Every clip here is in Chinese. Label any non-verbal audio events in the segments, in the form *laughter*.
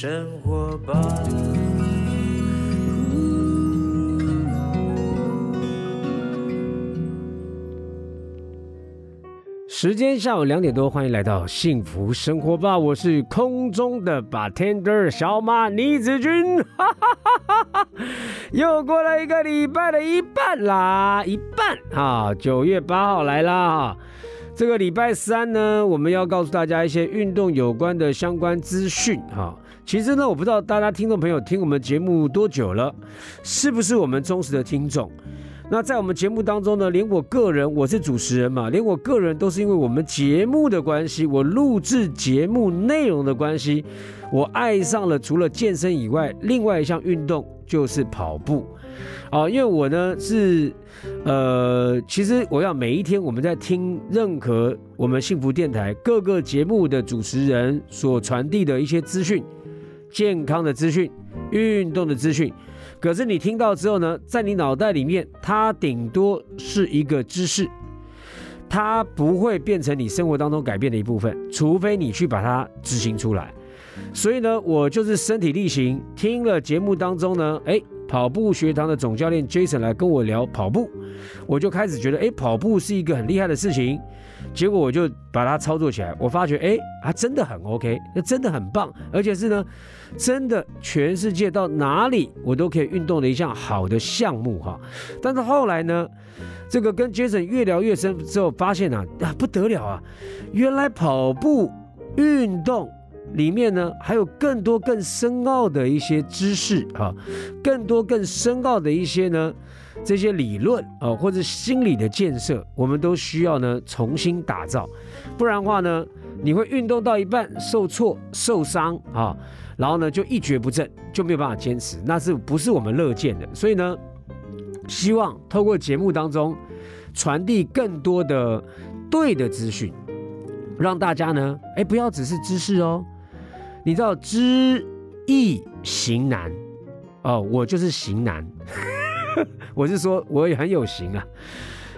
生活吧。时间下午两点多，欢迎来到幸福生活吧！我是空中的 bartender 小马倪子君，哈哈哈哈哈又过了一个礼拜的一半啦，一半啊！九月八号来啦，这个礼拜三呢，我们要告诉大家一些运动有关的相关资讯哈。其实呢，我不知道大家听众朋友听我们节目多久了，是不是我们忠实的听众？那在我们节目当中呢，连我个人，我是主持人嘛，连我个人都是因为我们节目的关系，我录制节目内容的关系，我爱上了除了健身以外，另外一项运动就是跑步。啊，因为我呢是，呃，其实我要每一天我们在听任何我们幸福电台各个节目的主持人所传递的一些资讯，健康的资讯，运动的资讯。可是你听到之后呢，在你脑袋里面，它顶多是一个知识，它不会变成你生活当中改变的一部分，除非你去把它执行出来。所以呢，我就是身体力行，听了节目当中呢，哎，跑步学堂的总教练 Jason 来跟我聊跑步，我就开始觉得，哎，跑步是一个很厉害的事情。结果我就把它操作起来，我发觉，哎，它真的很 OK，那真的很棒，而且是呢，真的全世界到哪里我都可以运动的一项好的项目哈。但是后来呢，这个跟 Jason 越聊越深之后，发现啊，啊不得了啊，原来跑步运动里面呢，还有更多更深奥的一些知识啊，更多更深奥的一些呢。这些理论啊，或者心理的建设，我们都需要呢重新打造，不然的话呢，你会运动到一半受挫受伤啊，然后呢就一蹶不振，就没有办法坚持，那是不是我们乐见的？所以呢，希望透过节目当中传递更多的对的资讯，让大家呢，哎，不要只是知识哦，你知道知易行难哦，我就是行难。*laughs* 我是说，我也很有型啊，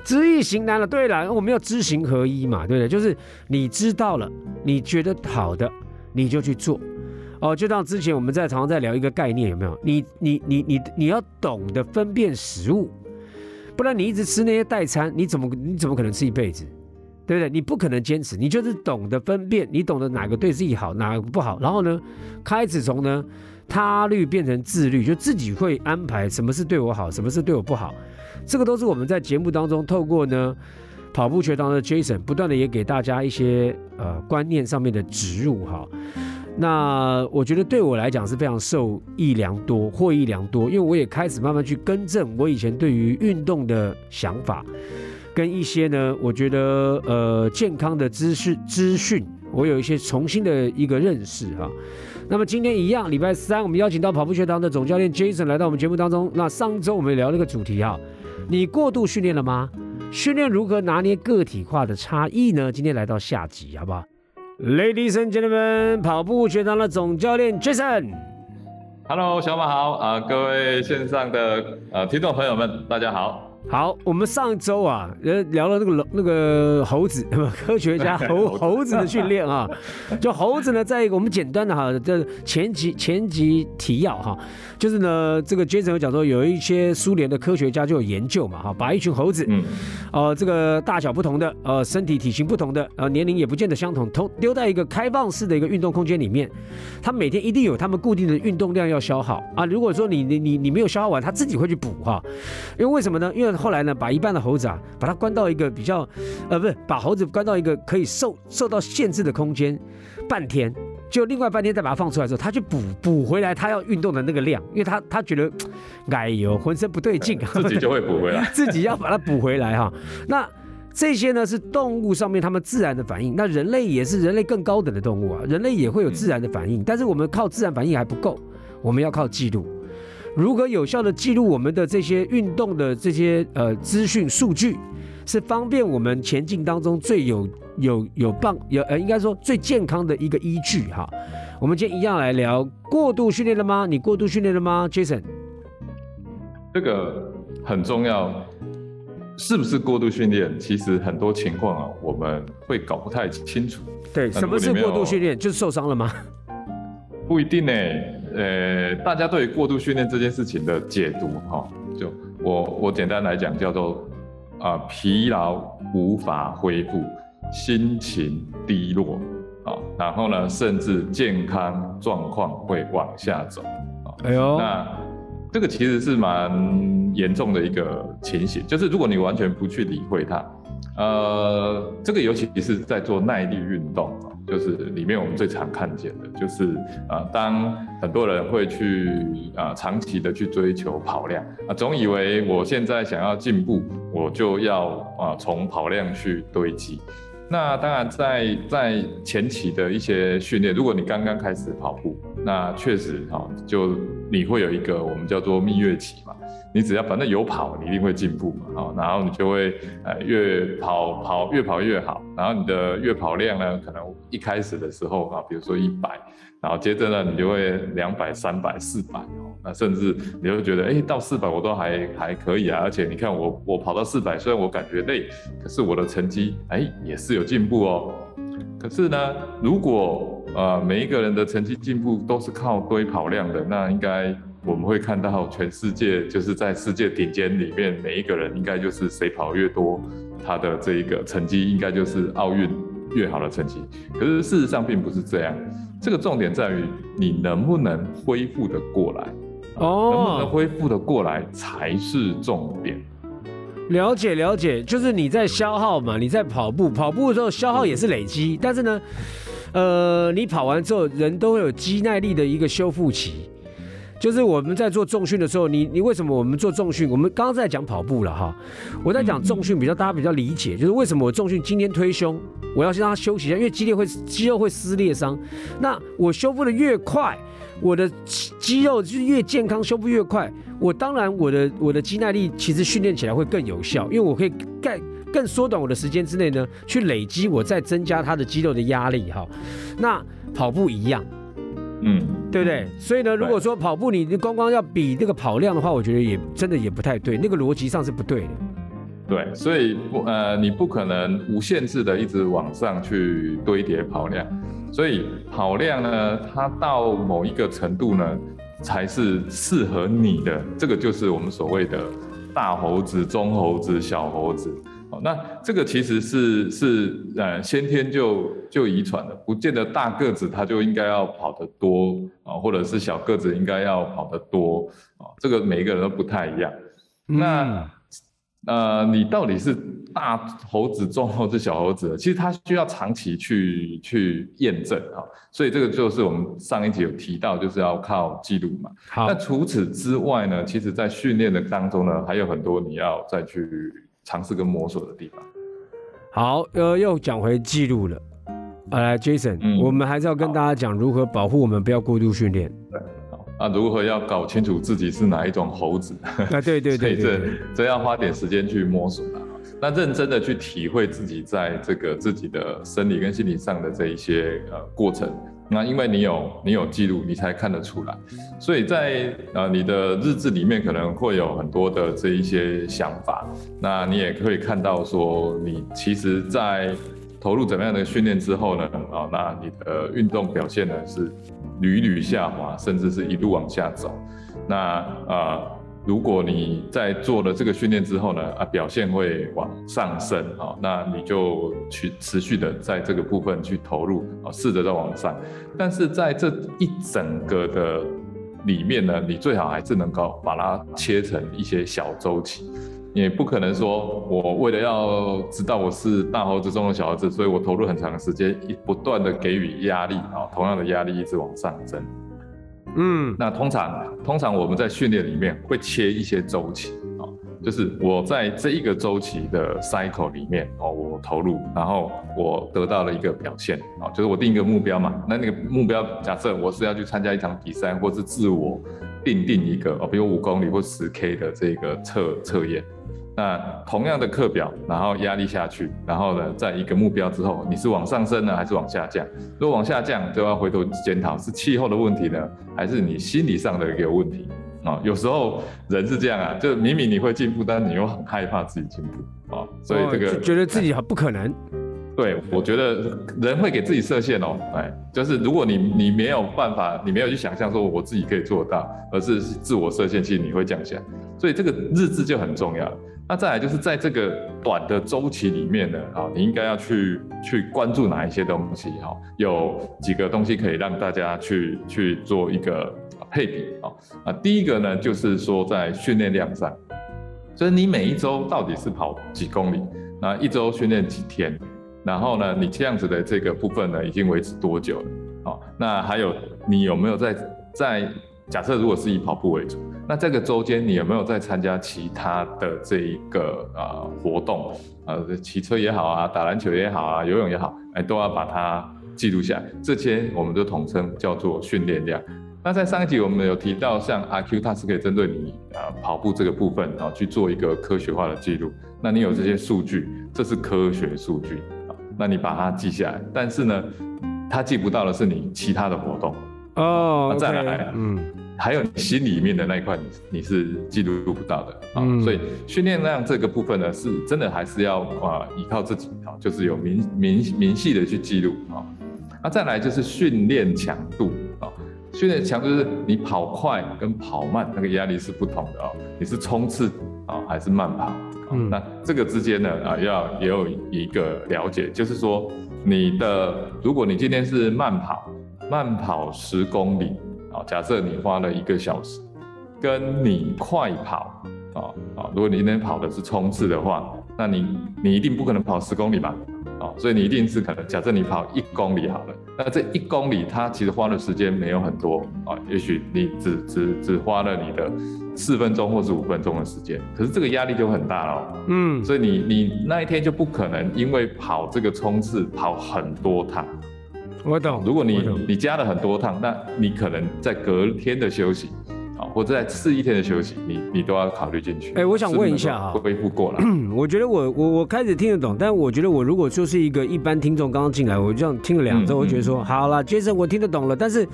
知易行难了。对了，我们要知行合一嘛，对不对？就是你知道了，你觉得好的，你就去做。哦，就像之前我们在常常在聊一个概念，有没有？你你你你你要懂得分辨食物，不然你一直吃那些代餐，你怎么你怎么可能吃一辈子？对不对？你不可能坚持，你就是懂得分辨，你懂得哪个对自己好，哪个不好，然后呢，开始从呢。他律变成自律，就自己会安排什么是对我好，什么是对我不好。这个都是我们在节目当中透过呢跑步学堂的 Jason 不断的也给大家一些呃观念上面的植入哈。那我觉得对我来讲是非常受益良多，获益良多，因为我也开始慢慢去更正我以前对于运动的想法，跟一些呢我觉得呃健康的资讯资讯，我有一些重新的一个认识哈。那么今天一样，礼拜三我们邀请到跑步学堂的总教练 Jason 来到我们节目当中。那上周我们聊了个主题哈，你过度训练了吗？训练如何拿捏个体化的差异呢？今天来到下集，好不好？Ladies and gentlemen，跑步学堂的总教练 Jason，Hello，小马好啊，各位线上的呃听众朋友们，大家好。好，我们上周啊，呃，聊了那个那个猴子，*laughs* 科学家猴猴子的训练啊，*laughs* 就猴子呢，在一个我们简单的哈，这前集前集提要哈，就是呢，这个 Jason 有讲说，有一些苏联的科学家就有研究嘛哈，把一群猴子，嗯，呃，这个大小不同的，呃，身体体型不同的，呃，年龄也不见得相同，都丢在一个开放式的一个运动空间里面，他每天一定有他们固定的运动量要消耗。啊，如果说你你你你没有消耗完，他自己会去补哈，因为为什么呢？因为后来呢，把一半的猴子啊，把它关到一个比较，呃，不是，把猴子关到一个可以受受到限制的空间，半天，就另外半天再把它放出来之后，它去补补回来它要运动的那个量，因为它它觉得，哎呦，浑身不对劲，*laughs* 自己就会补回来，*laughs* 自己要把它补回来哈。那这些呢是动物上面它们自然的反应，那人类也是人类更高等的动物啊，人类也会有自然的反应，但是我们靠自然反应还不够，我们要靠记录。如何有效的记录我们的这些运动的这些呃资讯数据，是方便我们前进当中最有有有棒有呃应该说最健康的一个依据哈。我们今天一样来聊过度训练了吗？你过度训练了吗，Jason？这个很重要，是不是过度训练？其实很多情况啊，我们会搞不太清楚。对，什么是过度训练？就是受伤了吗？不一定呢。呃，大家对于过度训练这件事情的解读，哈，就我我简单来讲，叫做啊疲劳无法恢复，心情低落啊，然后呢，甚至健康状况会往下走啊。哎呦，那这个其实是蛮严重的一个情形，就是如果你完全不去理会它，呃，这个尤其是在做耐力运动啊，就是里面我们最常看见的，就是啊，当很多人会去啊长期的去追求跑量啊，总以为我现在想要进步，我就要啊从跑量去堆积。那当然在在前期的一些训练，如果你刚刚开始跑步，那确实哈，就你会有一个我们叫做蜜月期。你只要反正有跑，你一定会进步嘛，好，然后你就会呃越跑跑越跑越好，然后你的越跑量呢，可能一开始的时候啊，比如说一百，然后接着呢，你就会两百、三百、四百哦，那甚至你会觉得，哎，到四百我都还还可以啊，而且你看我我跑到四百，虽然我感觉累，可是我的成绩哎也是有进步哦。可是呢，如果呃每一个人的成绩进步都是靠堆跑量的，那应该。我们会看到全世界就是在世界顶尖里面，每一个人应该就是谁跑越多，他的这一个成绩应该就是奥运越好的成绩。可是事实上并不是这样，这个重点在于你能不能恢复的过来，哦，能不能恢复的过来才是重点。了解了解，就是你在消耗嘛，你在跑步，跑步的时候消耗也是累积，但是呢，呃，你跑完之后人都会有肌耐力的一个修复期。就是我们在做重训的时候，你你为什么我们做重训？我们刚刚在讲跑步了哈，我在讲重训比较大家比较理解，就是为什么我重训今天推胸，我要先让它休息一下，因为肌裂会肌肉会撕裂伤。那我修复的越快，我的肌肉就越健康，修复越快，我当然我的我的肌耐力其实训练起来会更有效，因为我可以更更缩短我的时间之内呢，去累积我再增加它的肌肉的压力哈。那跑步一样。嗯，对不对？所以呢，如果说跑步你光光要比那个跑量的话，我觉得也真的也不太对，那个逻辑上是不对的。对，所以不呃，你不可能无限制的一直往上去堆叠跑量，所以跑量呢，它到某一个程度呢，才是适合你的。这个就是我们所谓的大猴子、中猴子、小猴子。哦，那这个其实是是呃先天就就遗传的，不见得大个子他就应该要跑得多啊，或者是小个子应该要跑得多啊，这个每一个人都不太一样。那呃，你到底是大猴子、中猴子、小猴子？其实它需要长期去去验证啊，所以这个就是我们上一集有提到，就是要靠记录嘛。好，那除此之外呢，其实在训练的当中呢，还有很多你要再去。尝试跟摸索的地方。好，呃，又讲回记录了。来，Jason，我们还是要跟大家讲如何保护我们不要过度训练。对，好，那如何要搞清楚自己是哪一种猴子？啊，对对 *laughs* 对，这这要花点时间去摸索的。那认真的去体会自己在这个自己的生理跟心理上的这一些呃过程。那因为你有你有记录，你才看得出来，所以在呃你的日志里面可能会有很多的这一些想法，那你也可以看到说你其实，在投入怎么样的训练之后呢，啊，那你的运动表现呢是屡屡下滑，甚至是一路往下走，那啊。如果你在做了这个训练之后呢，啊，表现会往上升啊，那你就去持续的在这个部分去投入啊，试着再往上。但是在这一整个的里面呢，你最好还是能够把它切成一些小周期，也不可能说我为了要知道我是大猴子中的小猴子，所以我投入很长的时间，一不断的给予压力啊，同样的压力一直往上增。嗯，那通常通常我们在训练里面会切一些周期啊，就是我在这一个周期的 cycle 里面哦，我投入，然后我得到了一个表现啊，就是我定一个目标嘛，那那个目标假设我是要去参加一场比赛，或是自我定定一个哦，比如五公里或十 K 的这个测测验。那同样的课表，然后压力下去，然后呢，在一个目标之后，你是往上升呢，还是往下降？如果往下降，就要回头检讨是气候的问题呢，还是你心理上的一个问题啊？有时候人是这样啊，就明明你会进步，但你又很害怕自己进步啊，所以这个觉得自己很不可能。对，我觉得人会给自己设限哦，哎，就是如果你你没有办法，你没有去想象说我自己可以做到，而是自我设限，其实你会降下来。所以这个日志就很重要。那再来就是在这个短的周期里面呢，啊，你应该要去去关注哪一些东西？哈，有几个东西可以让大家去去做一个配比啊啊，第一个呢就是说在训练量上，就是你每一周到底是跑几公里，那一周训练几天？然后呢，你这样子的这个部分呢，已经维持多久了？好，那还有你有没有在在假设如果是以跑步为主，那这个周间你有没有在参加其他的这一个呃活动？呃，骑车也好啊，打篮球也好啊，游泳也好，哎，都要把它记录下来。这些我们都统称叫做训练量。那在上一集我们有提到，像阿 Q 它是可以针对你啊跑步这个部分啊去做一个科学化的记录。那你有这些数据，这是科学数据。那你把它记下来，但是呢，他记不到的是你其他的活动哦。再来，嗯，还有你心里面的那一块，你你是记录不到的啊。所以训练量这个部分呢，是真的还是要啊依靠自己啊，就是有明明明细的去记录啊。那再来就是训练强度啊，训练强度就是你跑快跟跑慢那个压力是不同的哦。你是冲刺啊还是慢跑？嗯，那这个之间呢，啊，要也有一个了解，就是说，你的如果你今天是慢跑，慢跑十公里，啊，假设你花了一个小时，跟你快跑，啊啊，如果你今天跑的是冲刺的话，那你你一定不可能跑十公里吧？啊，所以你一定是可能，假设你跑一公里好了，那这一公里它其实花的时间没有很多啊，也许你只只只花了你的四分钟或是五分钟的时间，可是这个压力就很大了，嗯，所以你你那一天就不可能因为跑这个冲刺跑很多趟，我懂，如果你你加了很多趟，那你可能在隔天的休息。或者在次一天的休息，你你都要考虑进去。哎，我想问一下啊，恢复过了？*clears throat* 我觉得我我我开始听得懂，但我觉得我如果就是一个一般听众，刚刚进来，我这样听了两周，我觉得说好了，杰森，我听得懂了，但是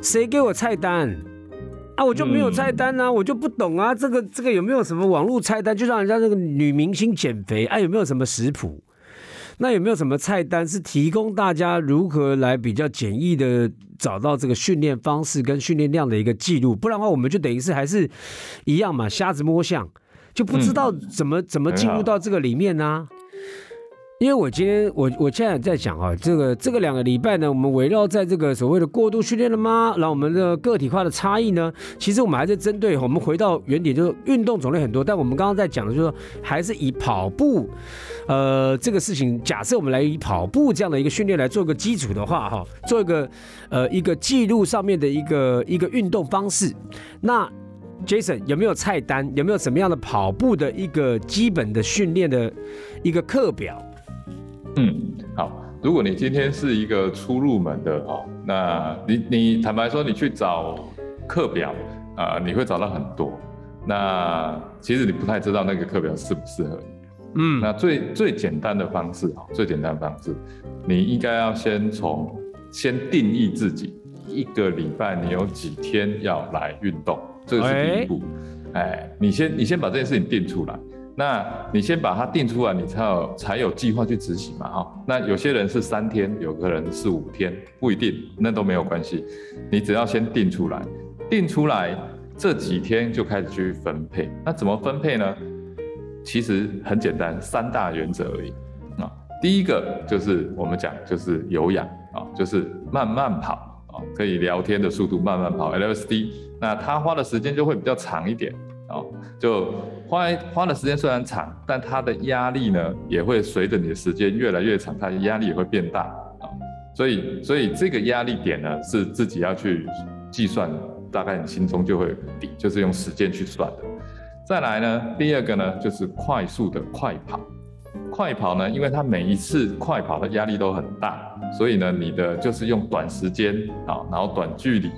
谁给我菜单啊？我就没有菜单啊，我就不懂啊。这个这个有没有什么网络菜单？就像人家这个女明星减肥，哎，有没有什么食谱？那有没有什么菜单是提供大家如何来比较简易的找到这个训练方式跟训练量的一个记录？不然的话，我们就等于是还是一样嘛，瞎子摸象，就不知道怎么怎么进入到这个里面呢？因为我今天我我现在在讲啊，这个这个两个礼拜呢，我们围绕在这个所谓的过度训练了吗？然后我们的个体化的差异呢，其实我们还是针对我们回到原点，就是运动种类很多，但我们刚刚在讲的就是说，还是以跑步，呃，这个事情，假设我们来以跑步这样的一个训练来做个基础的话，哈，做一个呃一个记录上面的一个一个运动方式。那 Jason 有没有菜单？有没有什么样的跑步的一个基本的训练的一个课表？嗯，好。如果你今天是一个初入门的哦，那你你坦白说，你去找课表啊，你会找到很多。那其实你不太知道那个课表适不适合你。嗯，那最最简单的方式啊，最简单的方式，你应该要先从先定义自己一个礼拜你有几天要来运动，这个是第一步。哎，你先你先把这件事情定出来。那你先把它定出来，你才有才有计划去执行嘛，哈。那有些人是三天，有个人是五天，不一定，那都没有关系。你只要先定出来，定出来这几天就开始去分配。那怎么分配呢？其实很简单，三大原则而已啊。第一个就是我们讲就是有氧啊，就是慢慢跑啊，可以聊天的速度慢慢跑 LSD，那它花的时间就会比较长一点。哦，就花花的时间虽然长，但它的压力呢也会随着你的时间越来越长，它的压力也会变大啊。所以，所以这个压力点呢是自己要去计算，大概你心中就会底，就是用时间去算的。再来呢，第二个呢就是快速的快跑。快跑呢，因为它每一次快跑的压力都很大，所以呢，你的就是用短时间啊，然后短距离。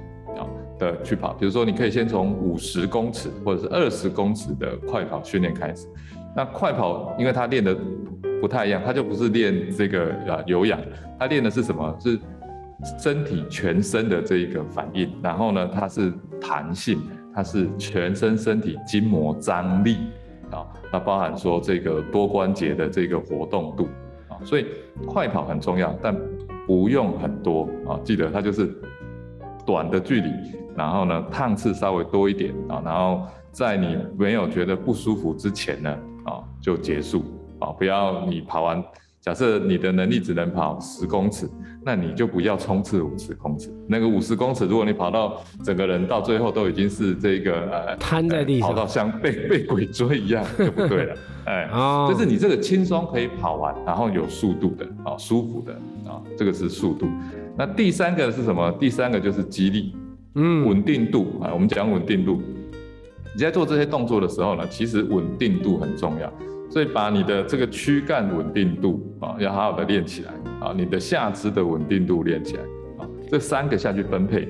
的去跑，比如说你可以先从五十公尺或者是二十公尺的快跑训练开始。那快跑，因为它练的不太一样，它就不是练这个啊有氧，它练的是什么？是身体全身的这一个反应。然后呢，它是弹性，它是全身身体筋膜张力啊，那包含说这个多关节的这个活动度啊。所以快跑很重要，但不用很多啊，记得它就是短的距离，然后呢趟次稍微多一点啊，然后在你没有觉得不舒服之前呢啊就结束啊，不要你跑完。假设你的能力只能跑十公尺，那你就不要冲刺五十公尺。那个五十公尺，如果你跑到整个人到最后都已经是这个呃瘫在地上，跑到像被被鬼追一样就不对了。*laughs* 哎，就是你这个轻松可以跑完，然后有速度的啊，舒服的啊，这个是速度。那第三个是什么？第三个就是肌力，嗯，稳定度啊。我们讲稳定度，你在做这些动作的时候呢，其实稳定度很重要。所以把你的这个躯干稳定度啊，要好好的练起来啊，你的下肢的稳定度练起来啊，这三个下去分配，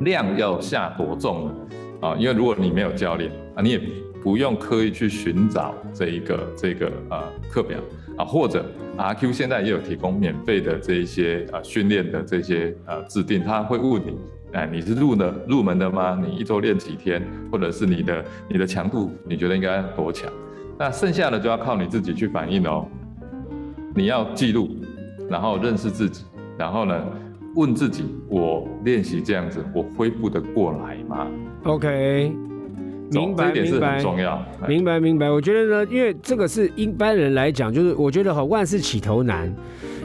量要下多重呢？啊，因为如果你没有教练啊，你也不用刻意去寻找这一个这个呃课表啊，或者 RQ 现在也有提供免费的这一些呃训练的这些呃制定，他会问你，哎，你是入的入门的吗？你一周练几天？或者是你的你的强度，你觉得应该多强？那剩下的就要靠你自己去反应哦。你要记录，然后认识自己，然后呢，问自己：我练习这样子，我恢复得过来吗？OK，明白明白，重要。明白明白。我觉得呢，因为这个是一般人来讲，就是我觉得哈，万事起头难。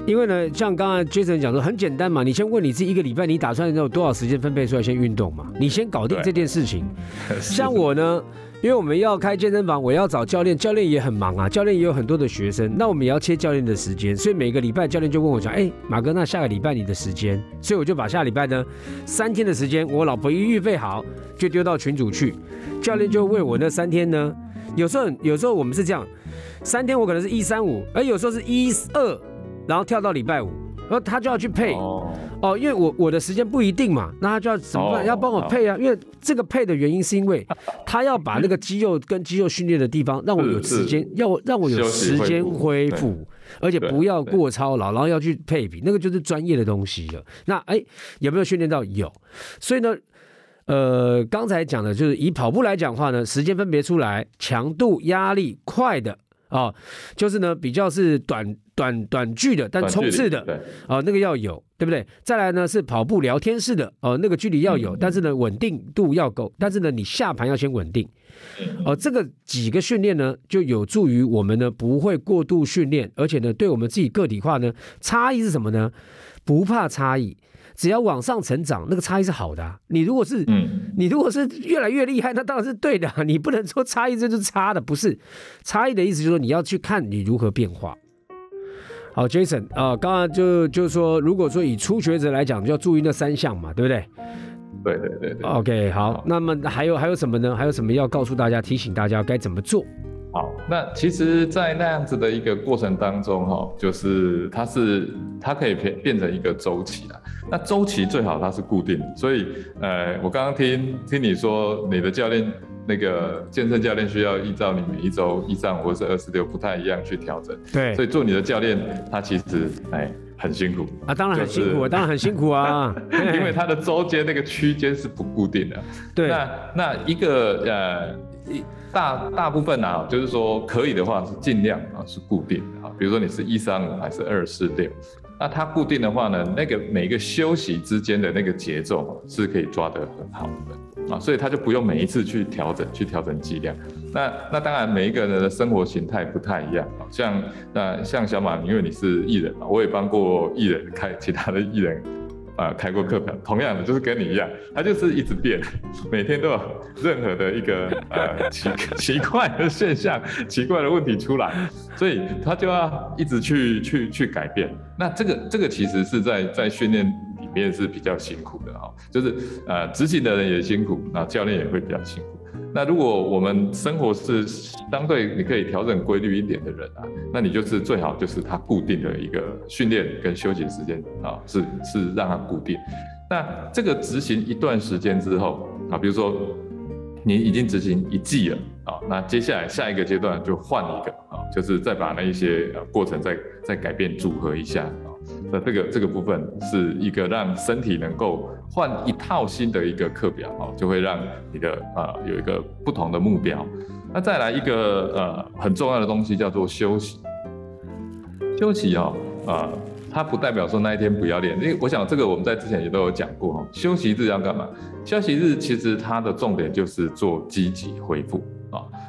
因为呢，像刚刚 Jason 讲说，很简单嘛，你先问你自己，一个礼拜你打算有多少时间分配出来先运动嘛？你先搞定这件事情。*laughs* 像我呢。因为我们要开健身房，我要找教练，教练也很忙啊，教练也有很多的学生，那我们也要切教练的时间，所以每个礼拜教练就问我讲，哎，马哥，那下个礼拜你的时间，所以我就把下礼拜呢三天的时间，我老婆一预备好，就丢到群组去，教练就为我那三天呢，有时候有时候我们是这样，三天我可能是一三五，而有时候是一二，然后跳到礼拜五。然后他就要去配哦，哦，因为我我的时间不一定嘛，那他就要怎么办？要帮我配啊，因为这个配的原因是因为 *laughs* 他要把那个肌肉跟肌肉训练的地方让我有时间，要让我有时间恢复，而且不要过操劳，然后要去配比，那个就是专业的东西了。那哎，有没有训练到？有，所以呢，呃，刚才讲的就是以跑步来讲话呢，时间分别出来，强度、压力、快的。啊，就是呢，比较是短短短距的，但冲刺的，啊，那个要有，对不对？再来呢是跑步聊天式的，哦，那个距离要有，但是呢稳定度要够，但是呢你下盘要先稳定，哦，这个几个训练呢就有助于我们呢不会过度训练，而且呢对我们自己个体化呢差异是什么呢？不怕差异。只要往上成长，那个差异是好的。你如果是，嗯，你如果是越来越厉害，那当然是对的。你不能说差异这就是差的，不是。差异的意思就是说你要去看你如何变化。好，Jason 啊，刚刚就就是说，如果说以初学者来讲，就要注意那三项嘛，对不对？对对对对。OK，好，那么还有还有什么呢？还有什么要告诉大家、提醒大家该怎么做？好，那其实，在那样子的一个过程当中，哈，就是它是它可以变变成一个周期啊。那周期最好它是固定，所以，呃，我刚刚听听你说，你的教练那个健身教练需要依照你每一周一三五或是二四六不太一样去调整。对，所以做你的教练，他其实哎很辛苦啊，当然很辛苦，*laughs* 当然很辛苦啊，*laughs* 因为他的周间那个区间是不固定的。对，那那一个呃一。大大部分啊，就是说可以的话是尽量啊是固定的啊，比如说你是一三五还是二四六，那它固定的话呢，那个每一个休息之间的那个节奏是可以抓得很好的啊，所以他就不用每一次去调整去调整剂量。那那当然每一个人的生活形态不太一样，像那像小马，因为你是艺人嘛，我也帮过艺人开其他的艺人。啊，开过课表，同样的就是跟你一样，他就是一直变，每天都有任何的一个呃奇 *laughs* 奇怪的现象、奇怪的问题出来，所以他就要一直去去去改变。那这个这个其实是在在训练里面是比较辛苦的哈，就是呃执行的人也辛苦，那教练也会比较辛苦。那如果我们生活是相对你可以调整规律一点的人啊，那你就是最好就是他固定的一个训练跟休息时间啊，是是让他固定。那这个执行一段时间之后啊，比如说你已经执行一季了啊，那接下来下一个阶段就换一个啊，就是再把那一些过程再再改变组合一下。那这个这个部分是一个让身体能够换一套新的一个课表哦，就会让你的呃有一个不同的目标。那再来一个呃很重要的东西叫做休息。休息哦，啊、它不代表说那一天不要练，因为我想这个我们在之前也都有讲过哦。休息日要干嘛？休息日其实它的重点就是做积极恢复、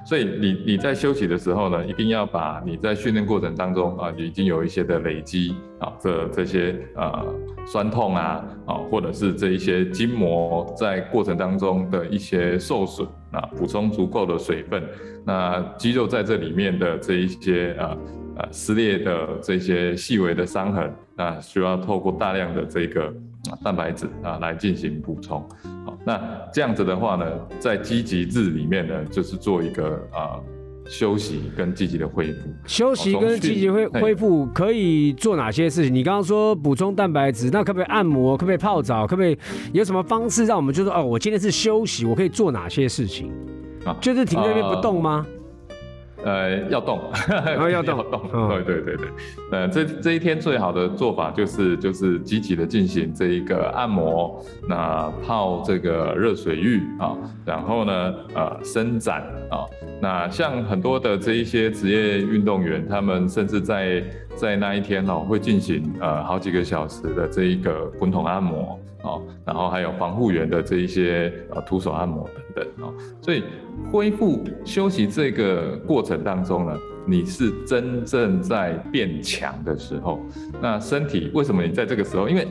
所以你你在休息的时候呢，一定要把你在训练过程当中啊，已经有一些的累积啊，这这些呃酸痛啊啊，或者是这一些筋膜在过程当中的一些受损啊，补充足够的水分，那肌肉在这里面的这一些呃呃撕裂的这些细微的伤痕，那需要透过大量的这个啊蛋白质啊来进行补充。好，那这样子的话呢，在积极日里面呢，就是做一个啊、休息跟积极的恢复。休息跟积极恢恢复可以做哪些事情？你刚刚说补充蛋白质，那可不可以按摩？可不可以泡澡？可不可以有什么方式让我们就说哦，我今天是休息，我可以做哪些事情？啊就是停在那边不动吗？呃，*laughs* 要动，要动要动，嗯对对对对。呃，这这一天最好的做法就是就是积极的进行这一个按摩，那泡这个热水浴啊，然后呢，呃，伸展啊。那像很多的这一些职业运动员，他们甚至在在那一天哦，会进行呃好几个小时的这一个滚筒按摩哦，然后还有防护员的这一些呃徒手按摩等等哦。所以恢复休息这个过程当中呢，你是真正在变强的时候。那身体为什么你在这个时候？因为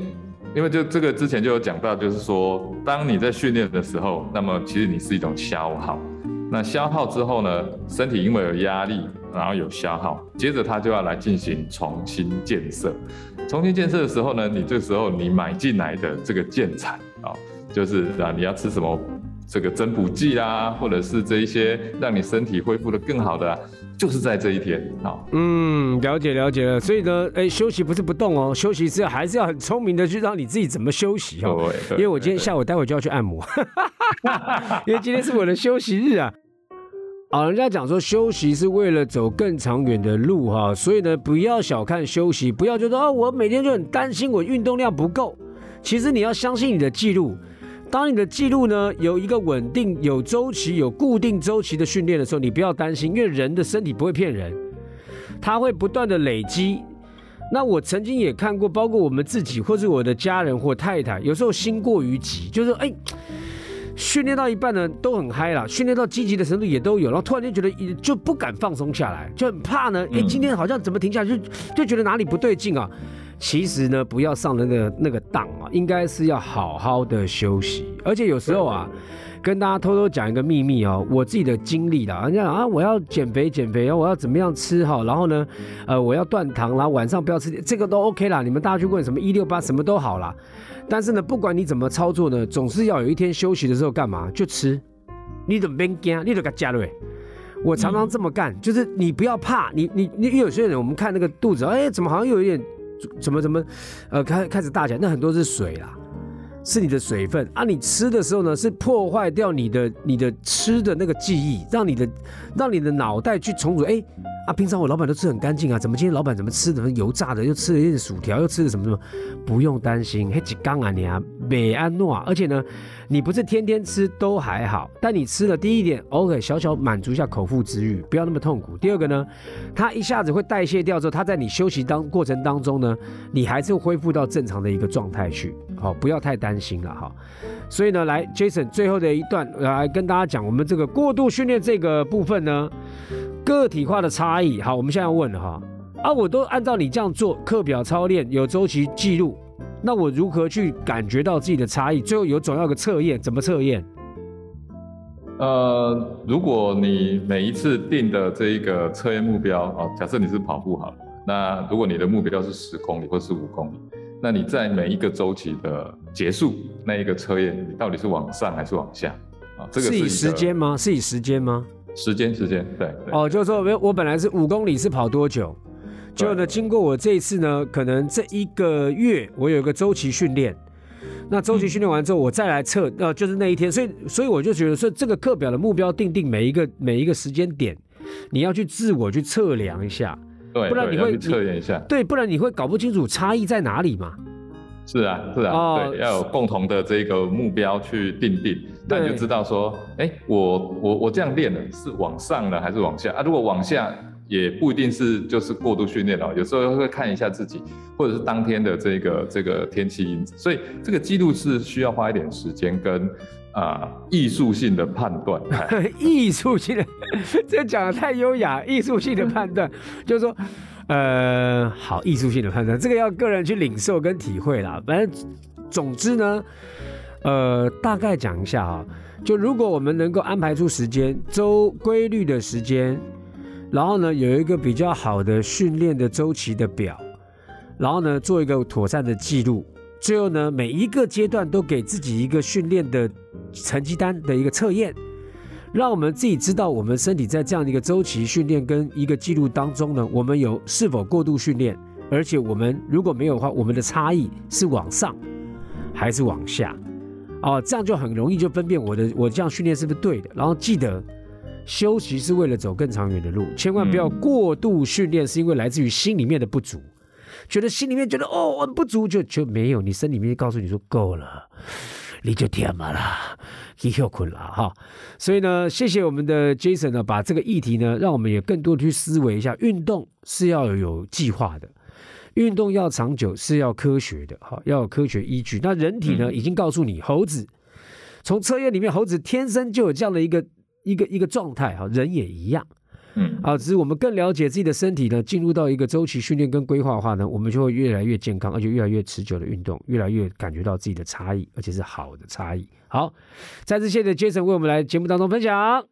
因为就这个之前就有讲到，就是说，当你在训练的时候，那么其实你是一种消耗。那消耗之后呢，身体因为有压力，然后有消耗，接着它就要来进行重新建设。重新建设的时候呢，你这时候你买进来的这个建材啊、就是啊你要吃什么这个增补剂啊，或者是这一些让你身体恢复的更好的、啊，就是在这一天啊。嗯，了解了解了。所以呢，哎，休息不是不动哦，休息是还是要很聪明的去让你自己怎么休息哦。因为我今天下午待会就要去按摩，*laughs* 因为今天是我的休息日啊。啊，人家讲说休息是为了走更长远的路哈，所以呢，不要小看休息，不要觉得哦，我每天就很担心我运动量不够。其实你要相信你的记录，当你的记录呢有一个稳定、有周期、有固定周期的训练的时候，你不要担心，因为人的身体不会骗人，它会不断的累积。那我曾经也看过，包括我们自己或是我的家人或太太，有时候心过于急，就是哎。训练到一半呢，都很嗨了，训练到积极的程度也都有，然后突然间觉得就不敢放松下来，就很怕呢。哎、嗯今天好像怎么停下来，就就觉得哪里不对劲啊。其实呢，不要上那个那个当啊，应该是要好好的休息。而且有时候啊，跟大家偷偷讲一个秘密哦，我自己的经历啦，人家啊，我要减肥减肥，我要怎么样吃哈，然后呢，呃，我要断糖啦，晚上不要吃，这个都 OK 啦。你们大家去问什么一六八什么都好啦。但是呢，不管你怎么操作呢，总是要有一天休息的时候干嘛？就吃，你怎么别惊，你都给加对。我常常这么干，就是你不要怕，你你你，有些人我们看那个肚子，哎，怎么好像又有一点，怎么怎么，呃，开开始大起来，那很多是水啦，是你的水分啊。你吃的时候呢，是破坏掉你的你的吃的那个记忆，让你的让你的脑袋去重组，哎。啊，平常我老板都吃很干净啊，怎么今天老板怎么吃的油炸的，又吃了一点薯条，又吃了什么什么？不用担心，嘿，几缸啊你啊，美安诺啊，而且呢，你不是天天吃都还好，但你吃了第一点，OK，小小满足一下口腹之欲，不要那么痛苦。第二个呢，它一下子会代谢掉之后，它在你休息当过程当中呢，你还是恢复到正常的一个状态去，好、不要太担心了哈。所以呢，来 Jason 最后的一段来跟大家讲，我们这个过度训练这个部分呢。个体化的差异，好，我们现在要问了哈，啊，我都按照你这样做，课表操练有周期记录，那我如何去感觉到自己的差异？最后有总要个测验，怎么测验？呃，如果你每一次定的这一个测验目标哦，假设你是跑步好了，那如果你的目标是十公里或是五公里，那你在每一个周期的结束那一个测验，你到底是往上还是往下啊？这个是以时间吗？是以时间吗？时间时间，对对。哦，就是说我我本来是五公里是跑多久？结果呢，经过我这一次呢，可能这一个月我有一个周期训练，那周期训练完之后，我再来测，呃，就是那一天，所以所以我就觉得说，这个课表的目标定定每一个每一个时间点，你要去自我去测量一下，对，不然你会测验一下。对，不然你会搞不清楚差异在哪里嘛。是啊，是啊，哦对，要有共同的这个目标去定定，那你就知道说，哎，我我我这样练了是往上呢还是往下啊？如果往下，也不一定是就是过度训练了，有时候会看一下自己，或者是当天的这个这个天气因子，所以这个记录是需要花一点时间跟啊艺术性的判断。*laughs* 艺术性的，*laughs* 这讲的太优雅，艺术性的判断就是说，呃，好，艺术性的判断，这个要个人去领受跟体会啦。反正总之呢，呃，大概讲一下啊，就如果我们能够安排出时间，周规律的时间。然后呢，有一个比较好的训练的周期的表，然后呢，做一个妥善的记录，最后呢，每一个阶段都给自己一个训练的成绩单的一个测验，让我们自己知道我们身体在这样的一个周期训练跟一个记录当中呢，我们有是否过度训练，而且我们如果没有的话，我们的差异是往上还是往下，哦，这样就很容易就分辨我的我这样训练是不是对的，然后记得。休息是为了走更长远的路，千万不要过度训练，是因为来自于心里面的不足，觉得心里面觉得哦我不足就就没有，你身里面告诉你说够了，你就天嘛啦，你又困了哈。所以呢，谢谢我们的 Jason 呢，把这个议题呢，让我们也更多的去思维一下，运动是要有计划的，运动要长久是要科学的哈，要有科学依据。那人体呢，已经告诉你，猴子从测验里面，猴子天生就有这样的一个。一个一个状态哈，人也一样，嗯，啊，只是我们更了解自己的身体呢，进入到一个周期训练跟规划的话呢，我们就会越来越健康，而且越来越持久的运动，越来越感觉到自己的差异，而且是好的差异。好，再次谢谢杰森为我们来节目当中分享。